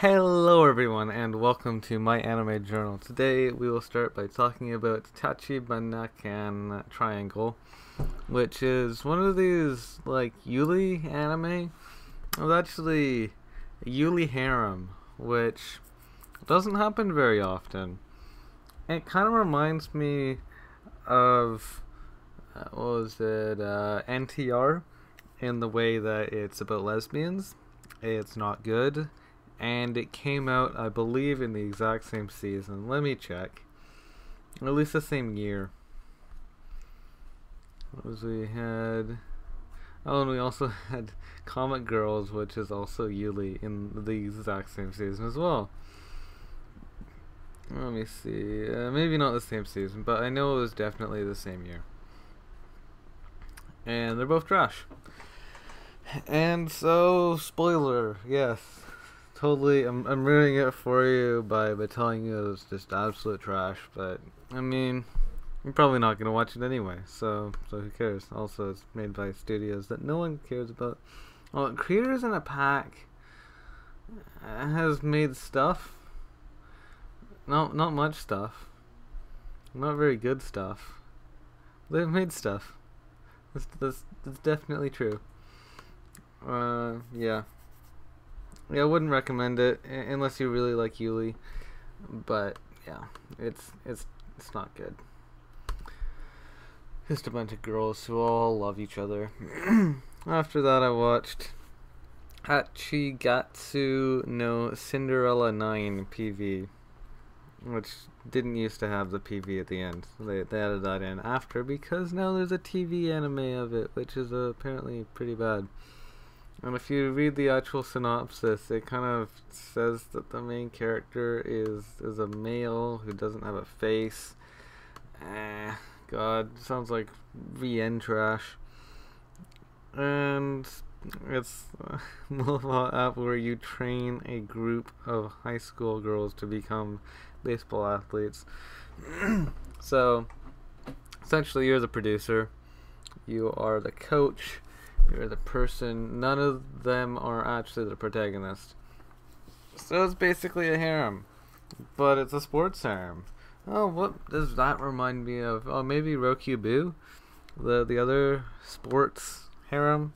Hello everyone and welcome to my anime journal. Today we will start by talking about Tachibanakan Triangle, which is one of these like Yuri anime. It actually Yuri harem, which doesn't happen very often. It kind of reminds me of uh, what was it uh, NTR in the way that it's about lesbians. It's not good and it came out, I believe, in the exact same season. Let me check. At least the same year. What was we had? Oh, and we also had Comet Girls, which is also Yuri in the exact same season as well. Let me see. Uh, maybe not the same season, but I know it was definitely the same year. And they're both trash. And so, spoiler, yes, totally I'm I'm ruining it for you by by telling you it's just absolute trash. But I mean, you're probably not gonna watch it anyway. So so who cares? Also, it's made by studios that no one cares about. Well, Creators in a Pack has made stuff. Not not much stuff. Not very good stuff. They've made stuff. That's that's, that's definitely true. Uh, yeah. Yeah, I wouldn't recommend it unless you really like Yuri. But yeah, it's it's it's not good. Just a bunch of girls who all love each other. After that, I watched Hachigatsu no Cinderella 9 PV, which didn't used to have the PV at the end. They, they added that in after because now there's a TV anime of it, which is uh, apparently pretty bad. And if you read the actual synopsis, it kind of says that the main character is is a male who doesn't have a face. Eh, God, sounds like VN trash. And it's a mobile app where you train a group of high school girls to become baseball athletes. so, essentially, you're the producer. You are the coach you're the person. None of them are actually the protagonist. So it's basically a harem. But it's a sports harem. Oh, what does that remind me of? Oh, maybe Roku The, the other sports harem.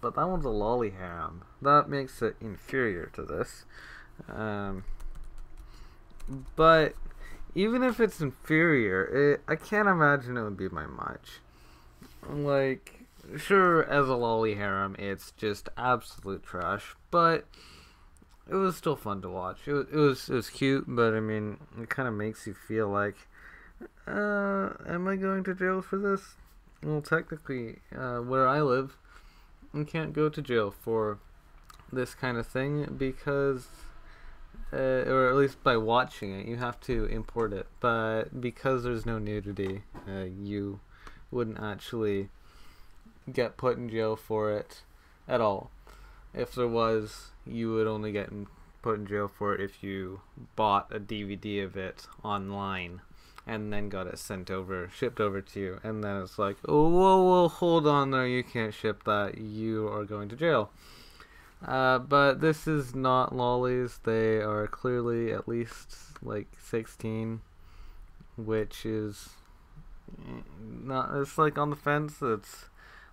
But that one's a lolly harem. That makes it inferior to this. Um, but even if it's inferior, it, I can't imagine it would be my much. Like, sure, as a lolly harem, it's just absolute trash, but it was still fun to watch. It was, it was, it was cute, but I mean, it kind of makes you feel like, uh, am I going to jail for this? Well, technically, uh, where I live, you can't go to jail for this kind of thing because, uh, or at least by watching it, you have to import it. But because there's no nudity, uh, you wouldn't actually get put in jail for it at all. If there was, you would only get put in jail for it if you bought a DVD of it online and then got it sent over, shipped over to you. And then it's like, oh, whoa, whoa, hold on there, you can't ship that, you are going to jail. Uh, but this is not lollies, they are clearly at least like 16, which is eh, not, it's like on the fence, it's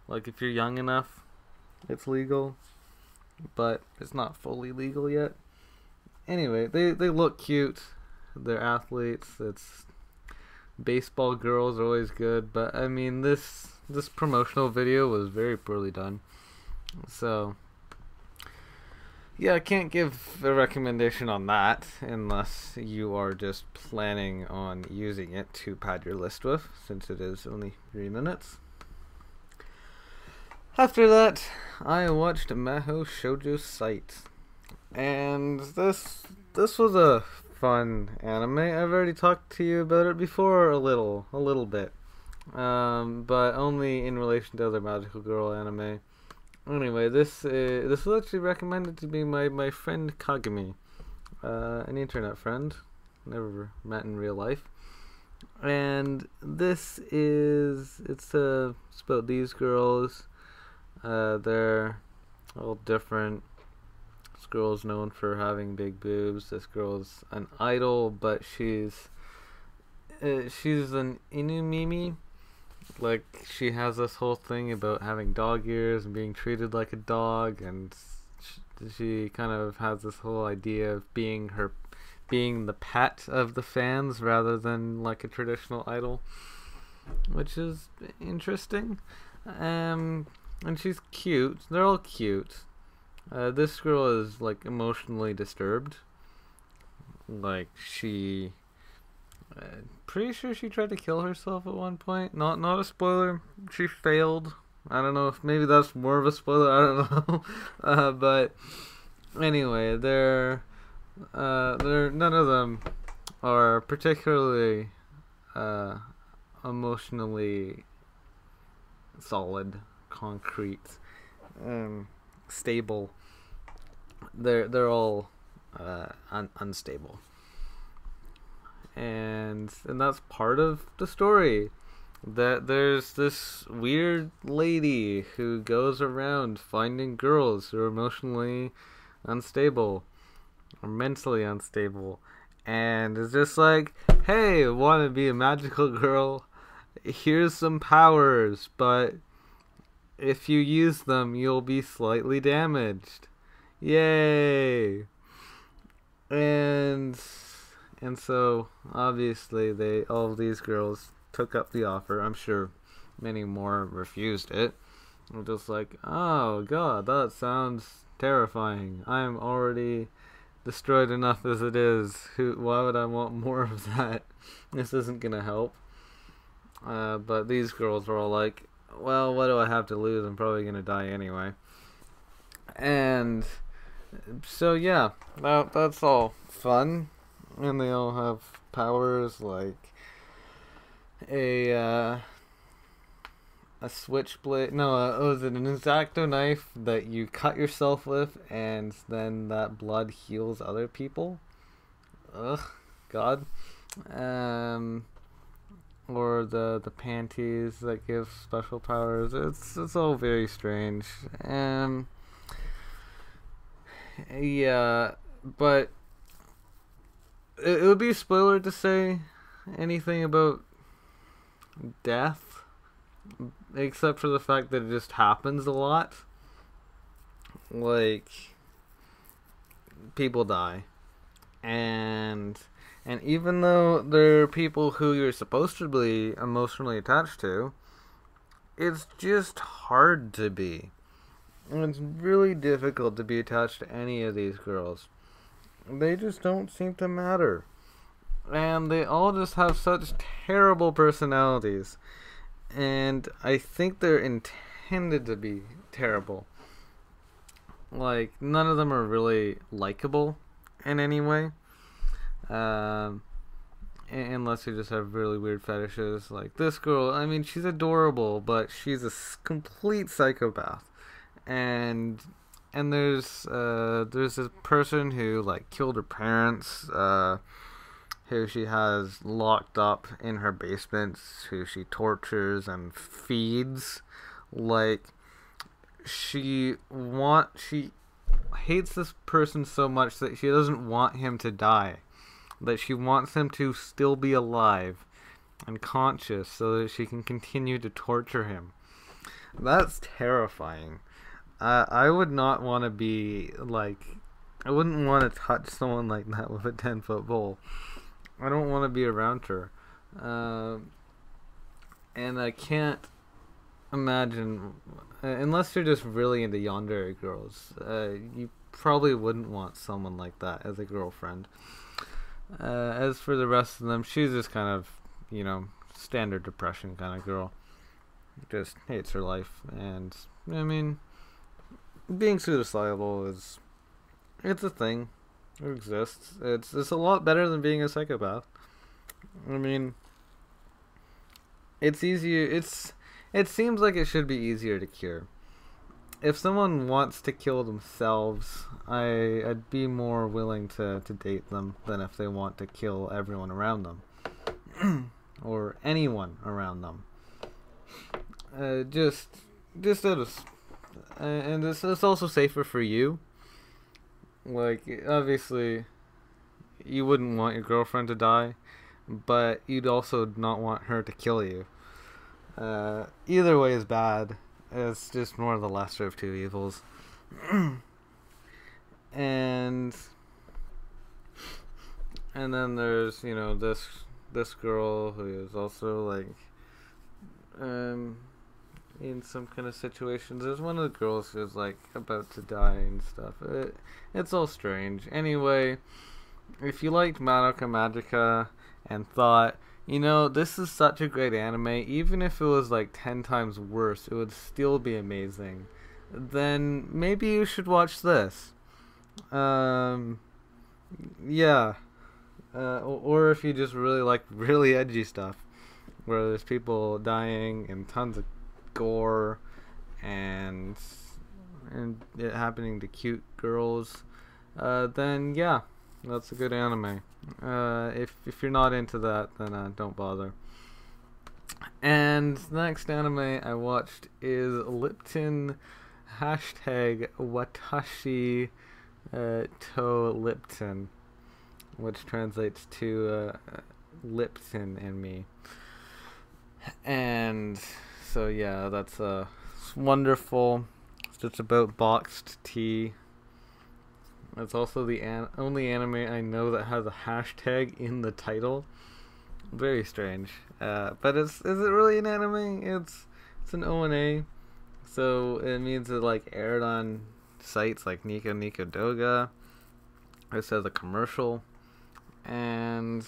like if you're young enough, it's legal, but it's not fully legal yet. Anyway, they they look cute. They're athletes. It's baseball girls are always good, but I mean this this promotional video was very poorly done. So yeah, I can't give a recommendation on that unless you are just planning on using it to pad your list with, since it is only three minutes. After that, I watched Mahou Shoujo Site, and this this was a fun anime. I've already talked to you about it before a little, a little bit, um, but only in relation to other magical girl anime. Anyway, this uh, this was actually recommended to me by my friend Kagami, uh, an internet friend, never met in real life. And this is it's uh, it's about these girls uh, they're all different This girl's known for having big boobs. This girl's an idol, but she's uh, she's an Inumimi. Like she has this whole thing about having dog ears and being treated like a dog, and sh- she kind of has this whole idea of being her, being the pet of the fans rather than like a traditional idol, which is interesting. Um, and she's cute. They're all cute. Uh, this girl is like emotionally disturbed. Like she, uh, pretty sure she tried to kill herself at one point. Not not a spoiler. She failed. I don't know if maybe that's more of a spoiler. I don't know. uh, but anyway, they're uh, they're none of them are particularly uh, emotionally solid, concrete, um, stable. They're they're all uh, un- unstable, and and that's part of the story. That there's this weird lady who goes around finding girls who are emotionally unstable or mentally unstable, and it's just like, hey, want to be a magical girl? Here's some powers, but if you use them, you'll be slightly damaged. Yay! And and so obviously they all these girls took up the offer. I'm sure many more refused it. I'm just like, oh god, that sounds terrifying. I'm already destroyed enough as it is. Who? Why would I want more of that? This isn't gonna help. Uh, but these girls are all like, well, what do I have to lose? I'm probably gonna die anyway. And so yeah, that that's all fun, and they all have powers like a uh, a switchblade. No, uh, oh, is it an X-Acto knife that you cut yourself with, and then that blood heals other people? Ugh, God. Um, or the the panties that give special powers. It's it's all very strange. Um, yeah, but it, it would be a spoiler to say anything about death, except for the fact that it just happens a lot. Like people die, and and even though there are people who you're supposed to be emotionally attached to, it's just hard to be. And it's really difficult to be attached to any of these girls. They just don't seem to matter. And they all just have such terrible personalities. And I think they're intended to be terrible. Like, none of them are really likable in any way. Um, unless you just have really weird fetishes. Like this girl, I mean, she's adorable, but she's a complete psychopath. And and there's uh there's a person who like killed her parents. Uh, who she has locked up in her basement, who she tortures and feeds. Like she want she hates this person so much that she doesn't want him to die that she wants him to still be alive and conscious so that she can continue to torture him. That's terrifying. Uh, I would not want to be like. I wouldn't want to touch someone like that with a 10 foot pole. I don't want to be around her. Uh, and I can't imagine, uh, unless you're just really into yandere girls, uh, you probably wouldn't want someone like that as a girlfriend. Uh, as for the rest of them, she's just kind of, you know, standard depression kind of girl. Just hates her life, and I mean, being suicidal is, it's a thing. It exists. It's it's a lot better than being a psychopath. I mean, it's easier. It's it seems like it should be easier to cure if someone wants to kill themselves, I I'd be more willing to to date them than if they want to kill everyone around them or anyone around them. Uh, just just out of, and this it's also safer for you. Like, obviously, you wouldn't want your girlfriend to die, but you'd also not want her to kill you. Uh, either way is bad. It's just more of the lesser of two evils. and and then there's you know this this girl who is also like um in some kind of situations. There's one of the girls who's like about to die and stuff. It, it's all strange. Anyway, if you liked Madoka Magica and thought, you know, this is such a great anime, even if it was like 10 times worse, it would still be amazing, then maybe you should watch this. Um, yeah. Uh, or if you just really like really edgy stuff, where there's people dying and tons of gore and and it happening to cute girls, uh, then yeah, that's a good anime. Uh, if if you're not into that, then uh, don't bother. And the next anime I watched is Lipton hashtag Watashi uh, to Lipton, which translates to uh, Lipton and me. And so yeah, that's uh, wonderful. It's just about boxed tea. It's also the an- only anime I know that has a hashtag in the title. Very strange. Uh, but it's is it really an anime? It's it's an ONA, so it means it like aired on sites like Nico Nico Doga. It says a commercial, and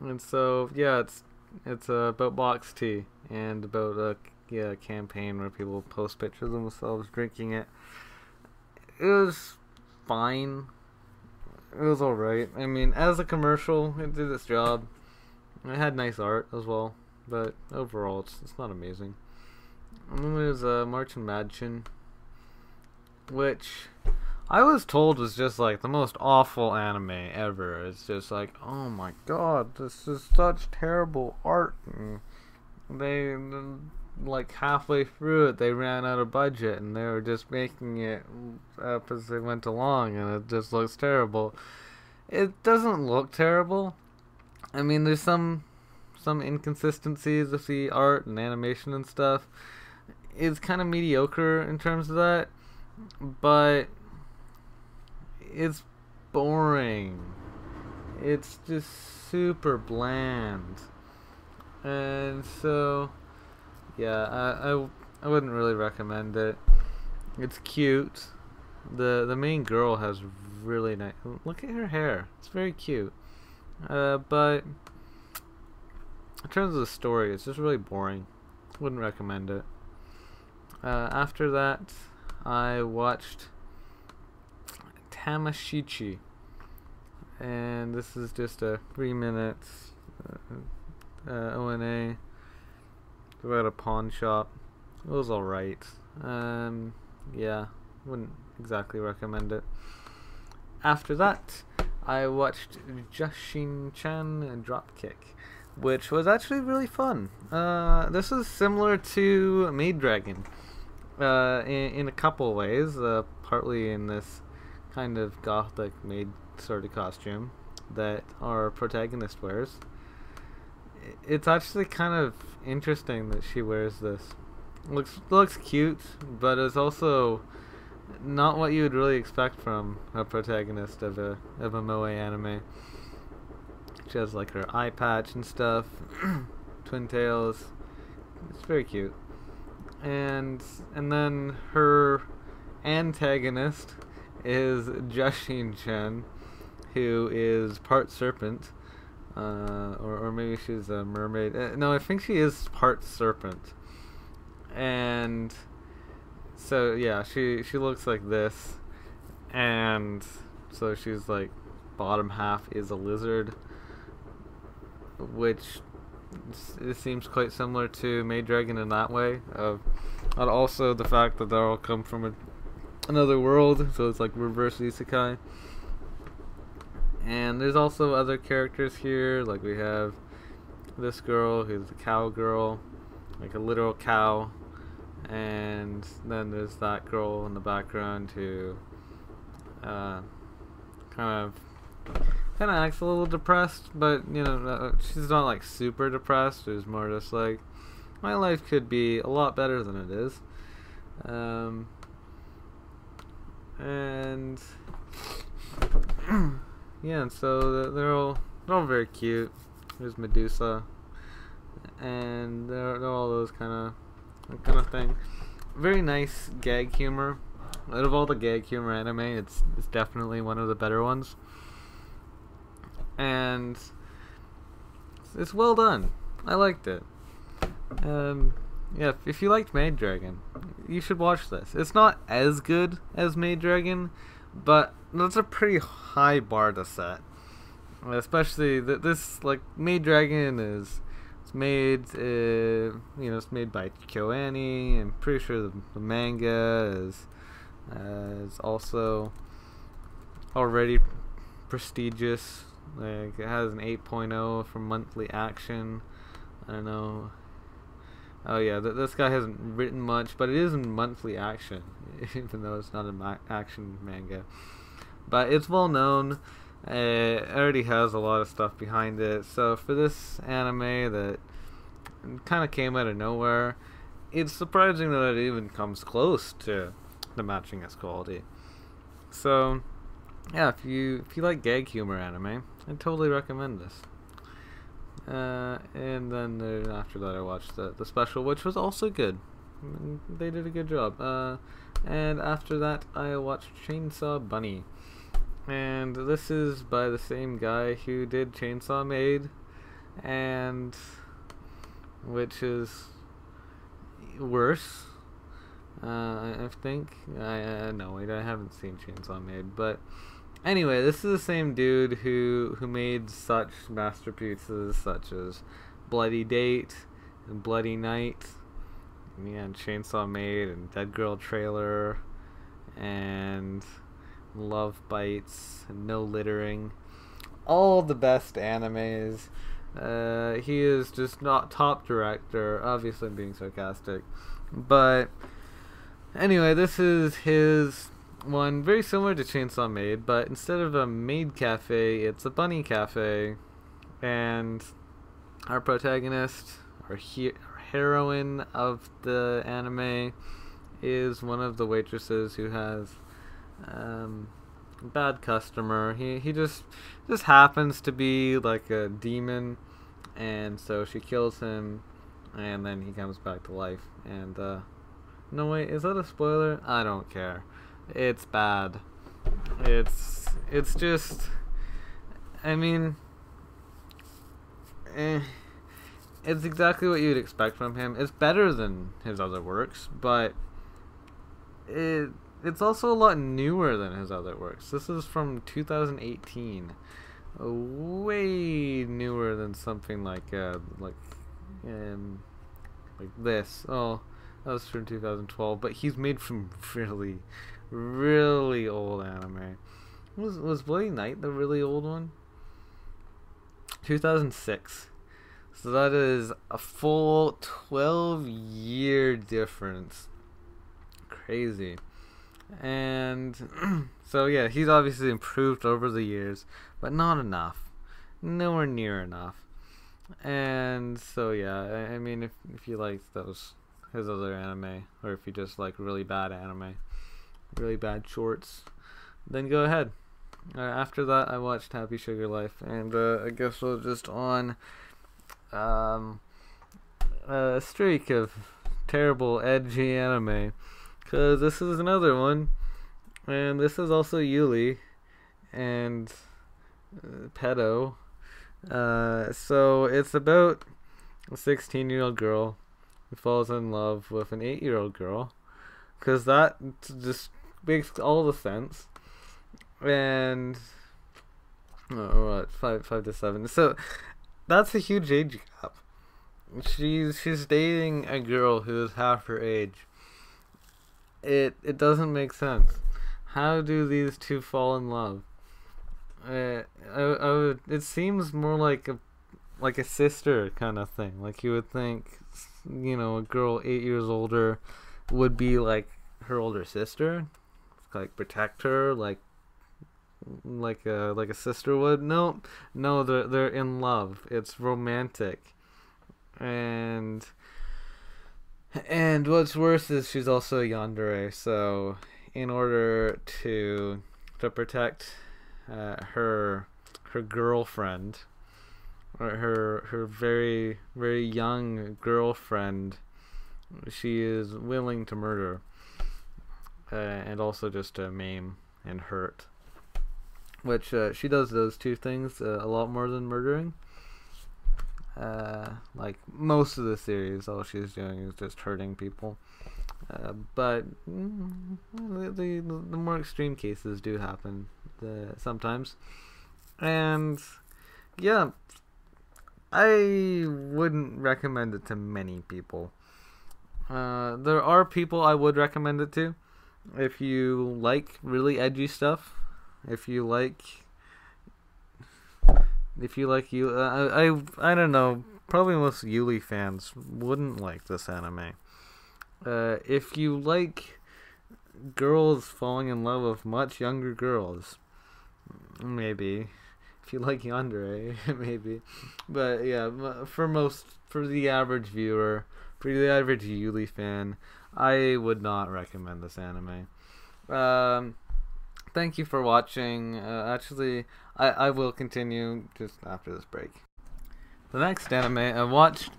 and so yeah, it's it's uh, about box tea and about a yeah campaign where people post pictures of themselves drinking it. It was fine. It was alright. I mean, as a commercial, it did its job. It had nice art as well, but overall, it's it's not amazing. And then there's uh, Märchen Mädchen, which I was told was just like the most awful anime ever. It's just like, oh my god, this is such terrible art. And they like halfway through it, they ran out of budget and they were just making it up as they went along, and it just looks terrible. It doesn't look terrible. I mean, there's some some inconsistencies with the art and animation and stuff. It's kind of mediocre in terms of that, but it's boring. It's just super bland. And so yeah, I, I, I wouldn't really recommend it. It's cute. The the main girl has really nice. Look at her hair. It's very cute. Uh, but in terms of the story, it's just really boring. Wouldn't recommend it. Uh, after that, I watched Tamashichi, and this is just a three minutes uh, uh, ONA about a pawn shop. It was alright. Um, yeah, wouldn't exactly recommend it. After that, I watched Jashin-chan Dropkick, which was actually really fun. Uh, this is similar to Maid Dragon uh, in, in a couple ways, uh, partly in this kind of gothic maid sort of costume that our protagonist wears. It's actually kind of interesting that she wears this. Looks looks cute, but it's also not what you would really expect from a protagonist of a of a moe anime. She has like her eye patch and stuff, twin tails. It's very cute. And and then her antagonist is Jashin-chan, who is part serpent uh, or, or maybe she's a mermaid. Uh, no, I think she is part serpent. And so yeah, she she looks like this, and so she's like bottom half is a lizard, which it seems quite similar to Maid Dragon in that way. Uh, and also the fact that they all come from a, another world, so it's like reverse isekai. And there's also other characters here, like we have this girl who's a cowgirl, like a literal cow, and then there's that girl in the background who uh, kind of kind of acts a little depressed, but you know uh, she's not like super depressed. It's more just like my life could be a lot better than it is. Um, and yeah, and so they're all they're all very cute. There's Medusa, and they're they're all those kind of kind of thing. Very nice gag humor. Out of all the gag humor anime, it's it's definitely one of the better ones. And it's well done. I liked it. Um, yeah, if you liked Maid Dragon, you should watch this. It's not as good as Maid Dragon, but that's a pretty high bar to set. Especially that this like Maid Dragon is it's made uh, you know it's made by KyoAni. I'm pretty sure the, the manga is uh, is also already prestigious. Like it has an 8.0 for Monthly Action. I don't know Oh yeah, th- this guy hasn't written much, but it is in monthly action, even though it's not an ma- action manga. But it's well known. It already has a lot of stuff behind it. So for this anime that kind of came out of nowhere, it's surprising that it even comes close to the matching its quality. So yeah, if you if you like gag humor anime, I totally recommend this. Uh, and then after that, I watched the the special, which was also good. They did a good job. Uh, and after that, I watched Chainsaw Bunny, and this is by the same guy who did Chainsaw Maid, and which is worse. Uh, I think I uh, no, wait, I haven't seen Chainsaw Maid, but Anyway, this is the same dude who who made such masterpieces such as Bloody Date and Bloody Night, and, Chainsaw Maid and Dead Girl Trailer, and Love Bites and No Littering, all the best animes. Uh, he is just not top director. Obviously, I'm being sarcastic, but anyway, this is his one very similar to Chainsaw Maid, but instead of a maid cafe, it's a bunny cafe, and our protagonist, our, he- our heroine of the anime, is one of the waitresses who has um, bad customer. He he just just happens to be like a demon, and so she kills him, and then he comes back to life. And uh, no wait, is that a spoiler? I don't care. It's bad. It's it's just. I mean, eh, it's exactly what you'd expect from him. It's better than his other works, but it it's also a lot newer than his other works. This is from 2018, way newer than something like uh, like um like this. Oh, that was from 2012, but he's made from really really old anime. Was was Bloody Night the really old one? 2006. So that is a full 12 year difference. Crazy. And so yeah, he's obviously improved over the years, but not enough. Nowhere near enough. And so yeah, I, I mean if if you like those his other anime or if you just like really bad anime, really bad shorts, then go ahead. Uh, after that, I watched Happy Sugar Life, and uh, I guess we're just on um, a streak of terrible, edgy anime. Because this is another one, and this is also Yuri and uh, Pedo. Uh, so it's about a 16 year old girl who falls in love with an 8 year old girl. Because that just makes all the sense. And oh, what five five to seven. So that's a huge age gap. She's she's dating a girl who is half her age. It it doesn't make sense. How do these two fall in love? Uh, I, I would, it seems more like a like a sister kind of thing. Like you would think, you know, a girl eight years older would be like her older sister, like protect her, like like a like a sister would. No, no, they're they're in love. It's romantic, and and what's worse is she's also yandere. So in order to to protect uh, her her girlfriend, or her her very very young girlfriend, she is willing to murder, uh, and also just to maim and hurt which uh, she does those two things uh, a lot more than murdering. Uh, like most of the series, all she's doing is just hurting people. Uh, but mm, the, the, the more extreme cases do happen the, sometimes, and yeah, I wouldn't recommend it to many people. Uh, there are people I would recommend it to if you like really edgy stuff if you like if you like you uh, I I don't know probably most Yuri fans wouldn't like this anime. Uh, if you like girls falling in love with much younger girls, maybe. If you like yandere, maybe. But yeah, for most, for the average viewer, for the average Yuri fan, I would not recommend this anime. Um, thank you for watching. Uh, actually, I, I will continue just after this break. The next anime I watched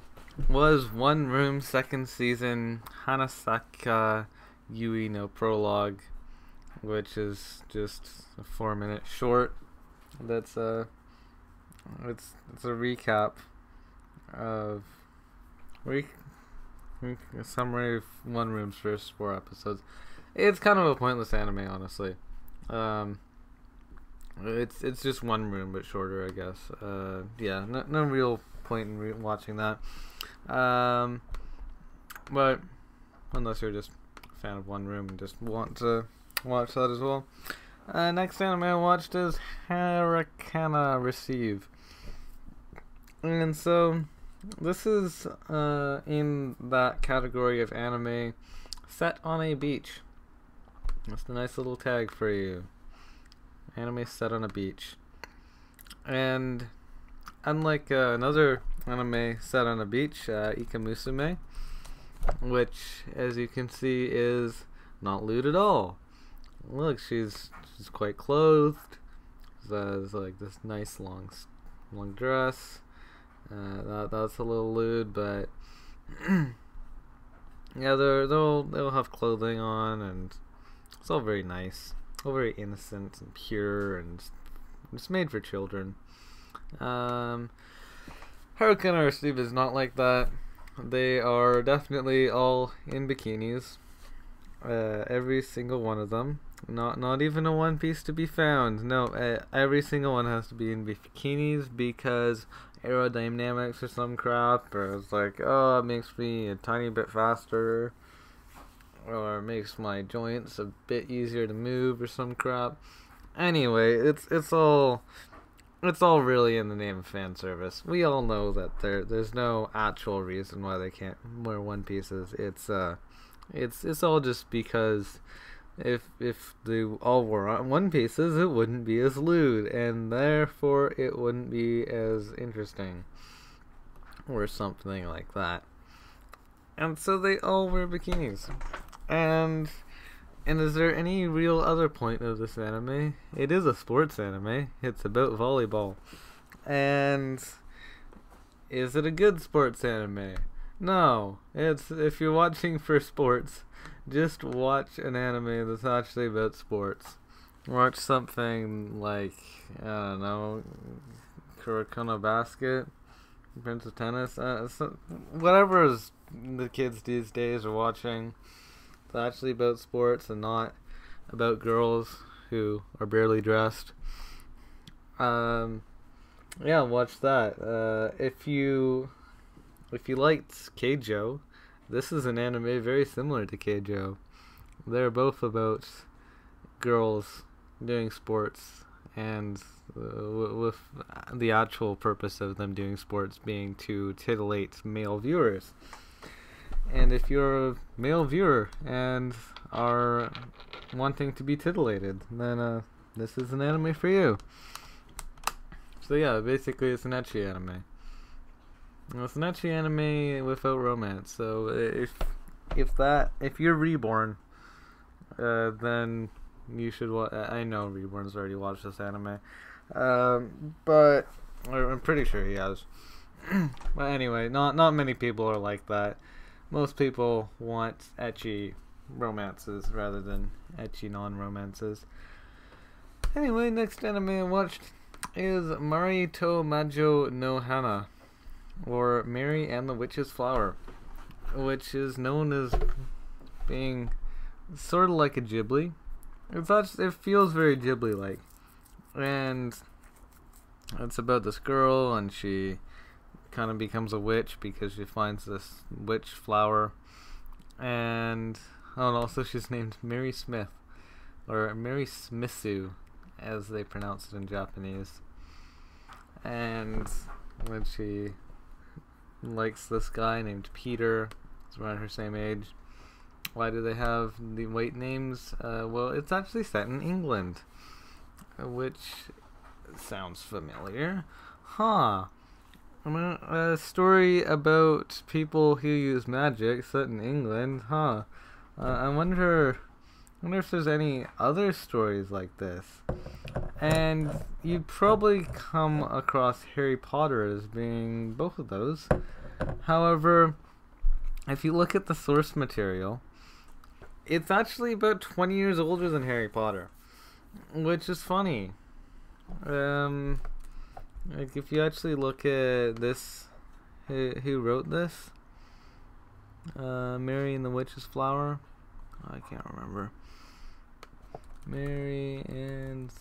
was One Room second season Hanasaka Yui no Prologue, which is just a four minute short. That's a it's it's a recap of re, a summary of One Room's first four episodes. It's kind of a pointless anime, honestly. Um, it's it's just one room but shorter, I guess. Uh, yeah, no, no real point in re- watching that. Um, but unless you're just a fan of one room and just want to watch that as well. Uh, next anime I watched is Harukana Receive, and so this is uh, in that category of anime set on a beach. That's a nice little tag for you. Anime set on a beach. And unlike uh, another anime set on a beach, uh, Ikamusume, which, as you can see, is not lewd at all. Look, she's she's quite clothed. She has like this nice long long dress. Uh, that that's a little lewd, but yeah, they're they'll they'll have clothing on and it's all very nice, all very innocent and pure, and it's made for children. Um, Harukana Receive is not like that. They are definitely all in bikinis. Uh, every single one of them. Not not even a one piece to be found. No, uh, every single one has to be in bikinis because aerodynamics or some crap. Or it's like, oh, it makes me a tiny bit faster or it makes my joints a bit easier to move or some crap. Anyway, it's it's all it's all really in the name of fan service. We all know that there there's no actual reason why they can't wear one pieces. It's uh it's it's all just because if if they all wore one pieces, it wouldn't be as lewd, and therefore it wouldn't be as interesting, or something like that. And so they all wear bikinis. And and is there any real other point of this anime? It is a sports anime. It's about volleyball. And is it a good sports anime? No. It's if you're watching for sports, just watch an anime that's actually about sports. Watch something like I don't know, Kuroko Basket, Prince of Tennis, uh, so, whatever the kids these days are watching. It's actually about sports and not about girls who are barely dressed. Um, yeah, watch that. Uh, if you if you liked Keijo, this is an anime very similar to Keijo. They're both about girls doing sports and uh, with the actual purpose of them doing sports being to titillate male viewers. And if you're a male viewer and are wanting to be titillated, then uh, this is an anime for you. So yeah, basically it's an ecchi anime. It's an ecchi anime without romance. So if if that if you're reborn, uh, then you should. I know reborn's already watched this anime, um, but I'm pretty sure he has. but anyway, not not many people are like that. Most people want ecchi romances rather than ecchi non-romances. Anyway, next anime I watched is Mari to Majo no Hana, or Mary and the Witch's Flower, which is known as being sort of like a Ghibli. It's actually, it feels very Ghibli-like, and it's about this girl, and she kind of becomes a witch because she finds this witch flower, and oh, and also she's named Mary Smith, or Mary Smithu, as they pronounce it in Japanese. And when she likes this guy named Peter, he's around her same age. Why do they have the white names? Uh, well, it's actually set in England, which sounds familiar. Huh. A story about people who use magic set in England, huh? Uh, I wonder, I wonder if there's any other stories like this. And you probably come across Harry Potter as being both of those. However, if you look at the source material, it's actually about 20 years older than Harry Potter, which is funny. Um, like if you actually look at this, who, who wrote this? Uh, Mary and the Witch's Flower. I can't remember. Mary and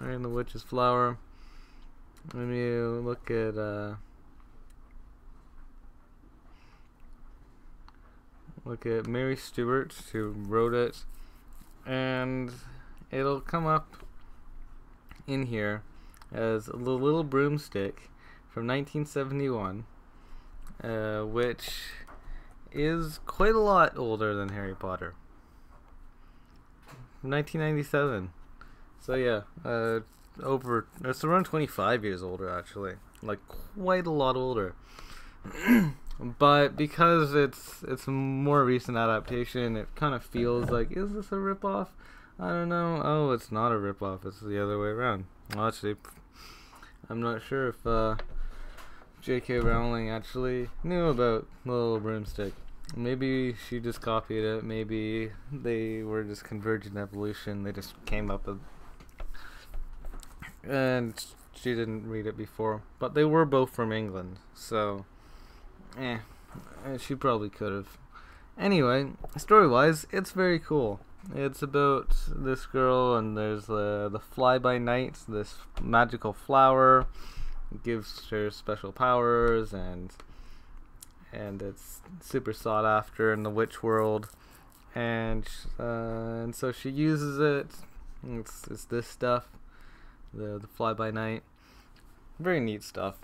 Mary and the Witch's Flower. When you look at uh, look at Mary Stewart who wrote it, and it'll come up in here as The Little Broomstick from 1971, uh, which is quite a lot older than Harry Potter. 1997. So yeah, uh, over it's around 25 years older actually, like quite a lot older. but because it's it's more recent adaptation, it kind of feels like is this a ripoff? I don't know. Oh, it's not a ripoff. It's the other way around. Well, actually, I'm not sure if uh, J.K. Rowling actually knew about Little Broomstick. Maybe she just copied it. Maybe they were just convergent evolution. They just came up with, and she didn't read it before. But they were both from England, so, eh, eh she probably could have. Anyway, story-wise, it's very cool. It's about this girl, and there's the the fly by night, this magical flower, gives her special powers, and and it's super sought after in the witch world, and uh, and so she uses it. It's it's this stuff, the the fly by night, very neat stuff,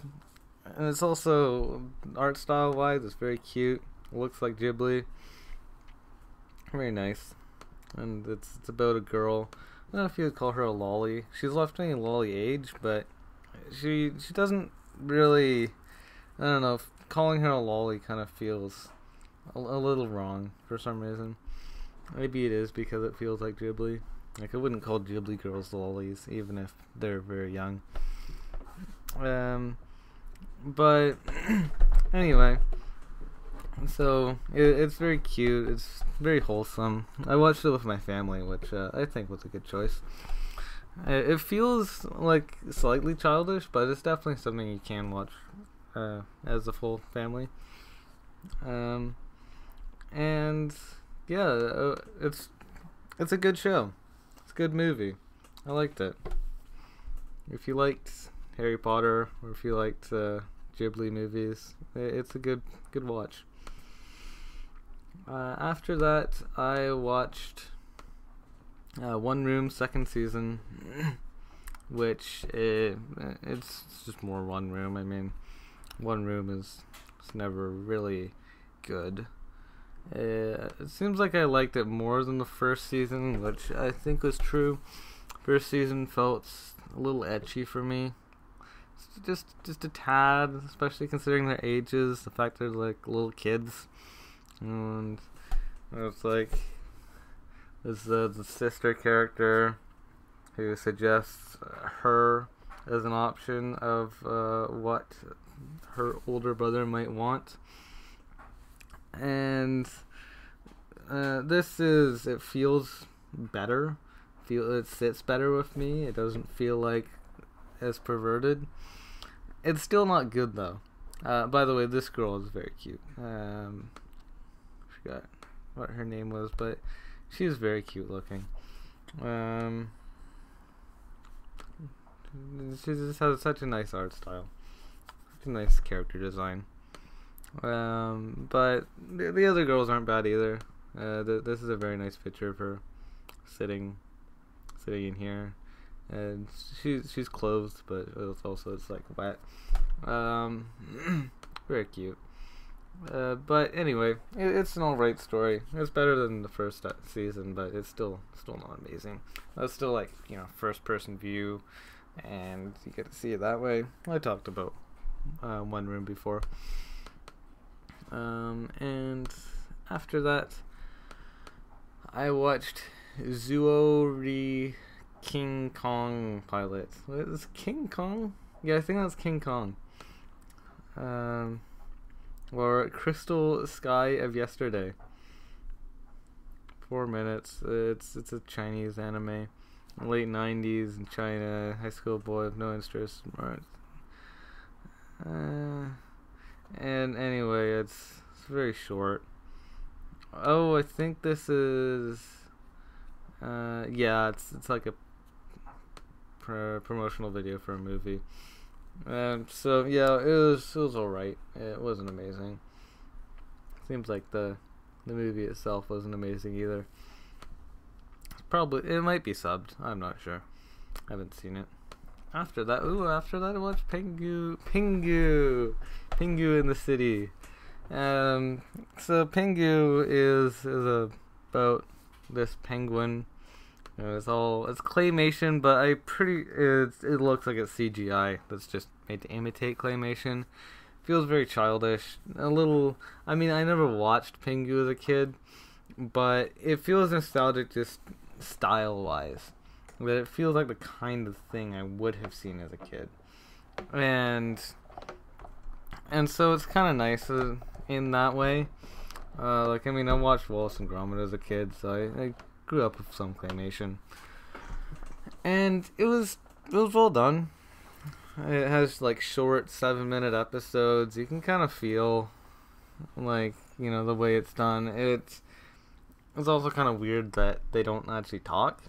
and it's also art style wise, it's very cute. Looks like Ghibli. Very nice and it's it's about a girl. I don't know if you would call her a lolly. She's left me lolly age, but she she doesn't really. I don't know. Calling her a lolly kind of feels a, a little wrong for some reason. Maybe it is because it feels like Ghibli. Like I wouldn't call Ghibli girls lollies, even if they're very young. Um, but anyway, so it, it's very cute. It's very wholesome. I watched it with my family, which uh, I think was a good choice. It, it, feels like slightly childish, but it's definitely something you can watch uh, as a full family. Um, and yeah, uh, it's it's a good show. Good movie. I liked it. If you liked Harry Potter or if you liked uh, Ghibli movies, it's a good good watch. Uh, after that, I watched uh, One Room second season, which it, it's just more One Room. I mean, One Room is it's never really good. Uh, it seems like I liked it more than the first season, which I think was true. First season felt a little ecchi for me. Just just a tad, especially considering their ages, the fact they're like little kids, and it's like this uh, the sister character who suggests her as an option of uh, what her older brother might want, and uh, this is it feels better feel it sits better with me. It doesn't feel like as perverted. It's still not good though. Uh, by the way, this girl is very cute. Um, forgot what her name was, but she's very cute looking. Um, she just has such a nice art style, such a nice character design. Um, but the, the other girls aren't bad either. Uh, th- this is a very nice picture of her sitting sitting in here, and she's she's clothed, but it's also it's like wet. Um, very cute. Uh, but anyway, it, it's an alright story. It's better than the first season, but it's still still not amazing. It's still like you know first person view, and you get to see it that way. I talked about uh, one room before. Um, and after that, I watched Zuori Qing Kong pilot. What is King Kong? Yeah, I think that's King Kong. Um, or Crystal Sky of Yesterday. Four minutes. It's it's a Chinese anime, late '90s in China. High school boy with no interest. Uh, and anyway, it's it's very short. Oh, I think this is uh, yeah, it's it's like a pr- promotional video for a movie. Um, so yeah, it was it was alright. It wasn't amazing. Seems like the the movie itself wasn't amazing either. It's Probably it might be subbed. I'm not sure. I haven't seen it. After that, ooh, after that I watched Pingu, Pingu, Pingu in the City. Um, so Pingu is is a about this penguin. It's all it's claymation, but I pretty it's, it looks like it's CGI that's just made to imitate claymation. Feels very childish. A little. I mean, I never watched Pingu as a kid, but it feels nostalgic just style wise. That it feels like the kind of thing I would have seen as a kid, and and so it's kind of nice uh, in that way. Uh, like I mean, I watched Wallace and Gromit as a kid, so I, I grew up with some claymation, and it was it was well done. It has like short seven minute episodes. You can kind of feel like you know the way it's done. It's it's also kind of weird that they don't actually talk.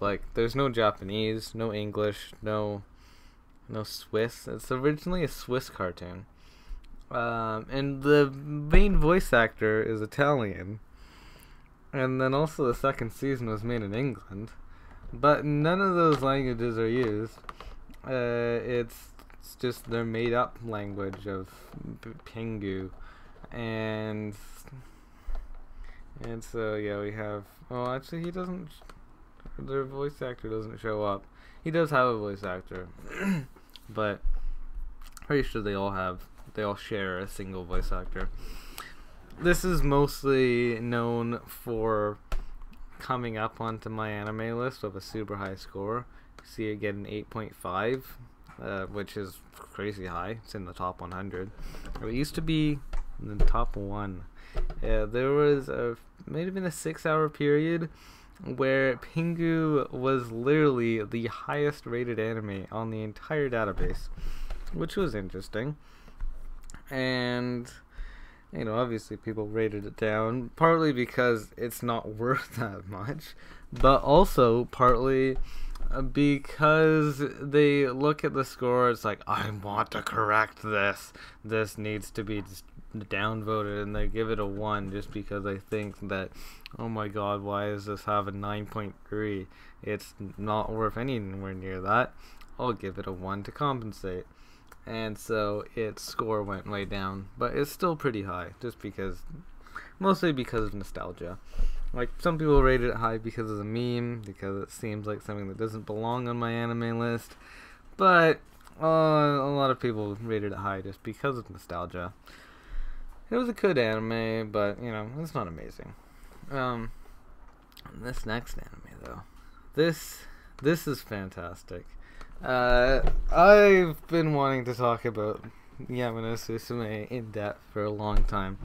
Like there's no Japanese, no English, no no Swiss. It's originally a Swiss cartoon. Um, and the main voice actor is Italian. And then also the second season was made in England. But none of those languages are used. Uh, it's, it's just their made up language of Pingu. And and so yeah, we have. Oh, actually, he doesn't. Their voice actor doesn't show up. He does have a voice actor, but pretty sure they all have they all share a single voice actor. This is mostly known for coming up onto MyAnimeList with a super high score. See it get an 8.5, uh, which is crazy high. It's in the top 100. It used to be in the top one. Yeah, there was a have been a six-hour period where Pingu was literally the highest rated anime on the entire database, which was interesting. And you know, obviously people rated it down, partly because it's not worth that much, but also partly because they look at the score, it's like, I want to correct this. This needs to be downvoted, and they give it a 1 just because they think that, oh my god, why does this have a 9.3? It's not worth anywhere near that. I'll give it a 1 to compensate and so its score went way down. But it's still pretty high, just because mostly because of nostalgia. Like some people rate it high because of the meme, because it seems like something that doesn't belong on MyAnimeList. But uh, a lot of people rated it high just because of nostalgia. It was a good anime, but you know it's not amazing. Um, this next anime though, this this is fantastic. Uh, I've been wanting to talk about Yama no Susume in depth for a long time.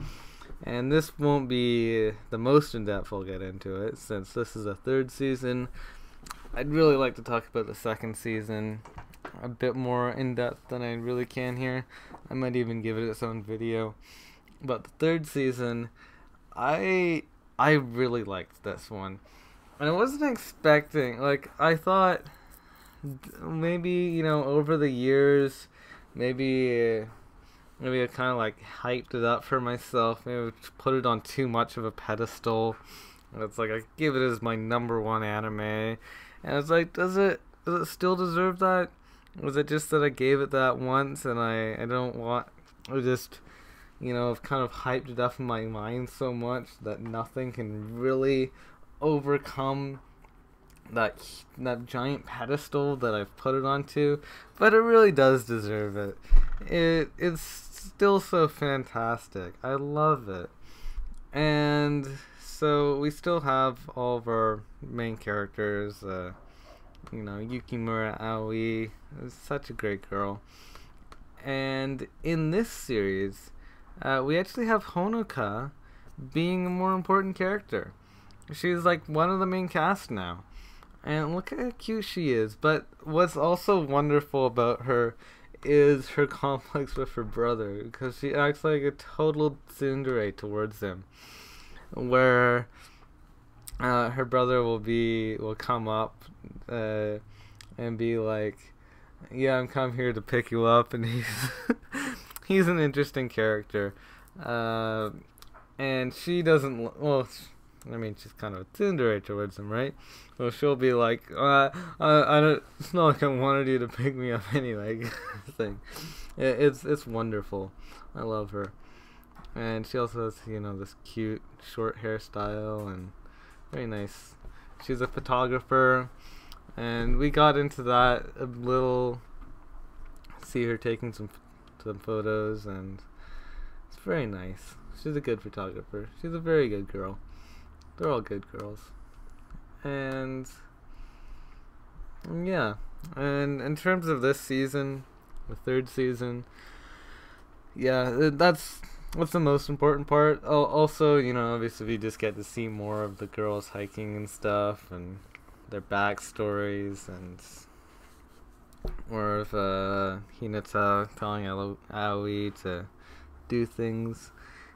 And this won't be the most in depth I'll get into it, since this is a third season. I'd really like to talk about the second season a bit more in depth than I really can here. I might even give it its own video. But the third season, I I really liked this one. And I wasn't expecting like I thought maybe, you know, over the years maybe maybe I kind of like hyped it up for myself. Maybe put it on too much of a pedestal. And it's like I give it as my number one anime, and it's like, does it does it still deserve that? Was it just that I gave it that once and I I don't want I just you know I've kind of hyped it up in my mind so much that nothing can really overcome that that giant pedestal that I've put it onto, but it really does deserve it. It it's still so fantastic. I love it. And so we still have all of our main characters, uh, you know, Yukimura Aoi is such a great girl. And in this series, uh, we actually have Honoka being a more important character. She's like one of the main cast now. And look how cute she is. But what's also wonderful about her is her complex with her brother because she acts like a total tsundere towards him. Where uh, her brother will be will come up uh, and be like, "Yeah, I'm come here to pick you up," and he's he's an interesting character. Uh, and she doesn't well I mean, she's kind of a tsundere towards him, right? So she'll be like, uh, I, I don't, it's not like I wanted you to pick me up anyway, thing. It, it's, it's wonderful. I love her. And she also has, you know, this cute short hairstyle and very nice. She's a photographer, and we got into that a little. See her taking some some photos, and it's very nice. She's a good photographer. She's a very good girl. They're all good girls. And yeah. And in terms of this season, the third season, yeah, that's what's the most important part. Also, you know, obviously we just get to see more of the girls hiking and stuff and their backstories and more of uh, Hinata telling Aoi to do things.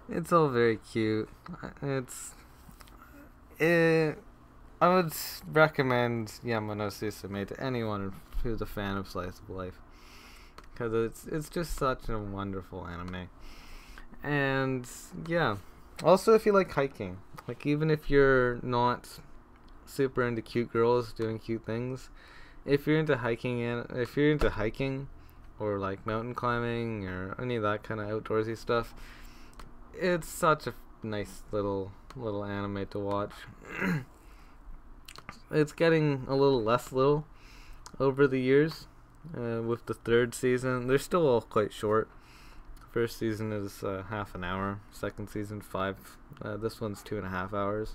It's all very cute. It's it, I would recommend Yama no Susume to anyone who's a fan of slice of life because it's it's just such a wonderful anime. And yeah, also if you like hiking, like even if you're not super into cute girls doing cute things, if you're into hiking and if you're into hiking or like mountain climbing or any of that kind of outdoorsy stuff, it's such a nice little little anime to watch. it's getting a little less little over the years uh, with the third season. They're still all quite short. First season is uh, half an hour. Second season five. Uh, this one's two and a half hours.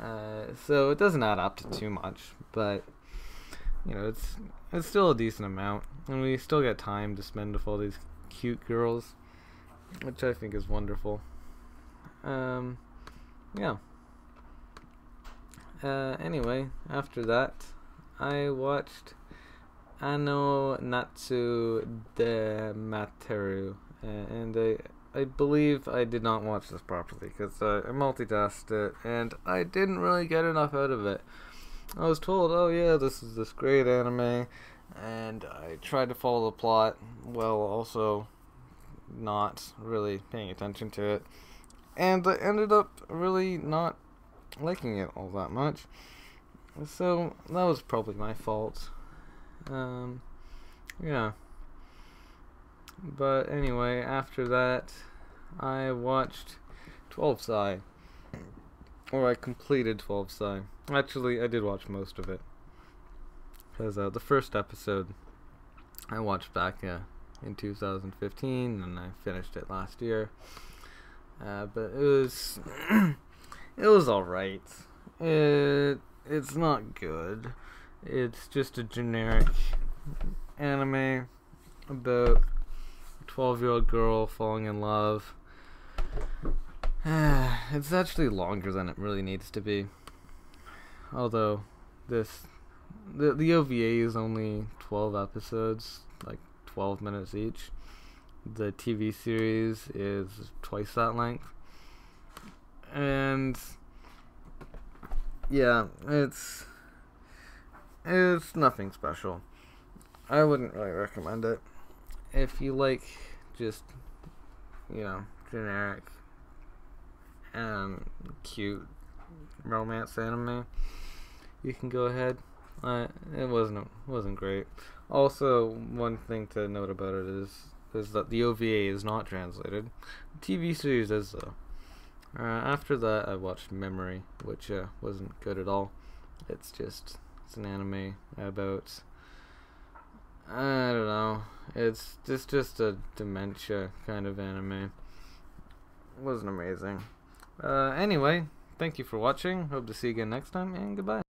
Uh, so it doesn't add up to too much, but you know it's it's still a decent amount, and we still get time to spend with all these cute girls, which I think is wonderful. Um, yeah. Uh, anyway, after that, I watched Ano Natsu de Matteru, uh, and I I believe I did not watch this properly because uh, I multitasked it and I didn't really get enough out of it. I was told, oh yeah, this is this great anime, and I tried to follow the plot while also not really paying attention to it and I ended up really not liking it all that much. So that was probably my fault. Um, yeah. But anyway, after that, I watched 12 sai. Or I completed 12 sai. Actually, I did watch most of it. Because uh, the first episode I watched back uh, in 2015 and I finished it last year. Uh, but it was it was alright. It it's not good. It's just a generic anime about a 12 year old girl falling in love. it's actually longer than it really needs to be. Although this the the OVA is only 12 episodes, like 12 minutes each. The TV series is twice that length. And yeah, it's it's nothing special. I wouldn't really recommend it. If you like just you know, generic and cute romance anime, you can go ahead. Uh, it wasn't wasn't great. Also, one thing to note about it is is that the OVA is not translated. The TV series is though. Uh, after that, I watched Memory, which uh, wasn't good at all. It's just it's an anime about I don't know. It's just just a dementia kind of anime. It wasn't amazing. Uh, anyway, thank you for watching. Hope to see you again next time, and goodbye.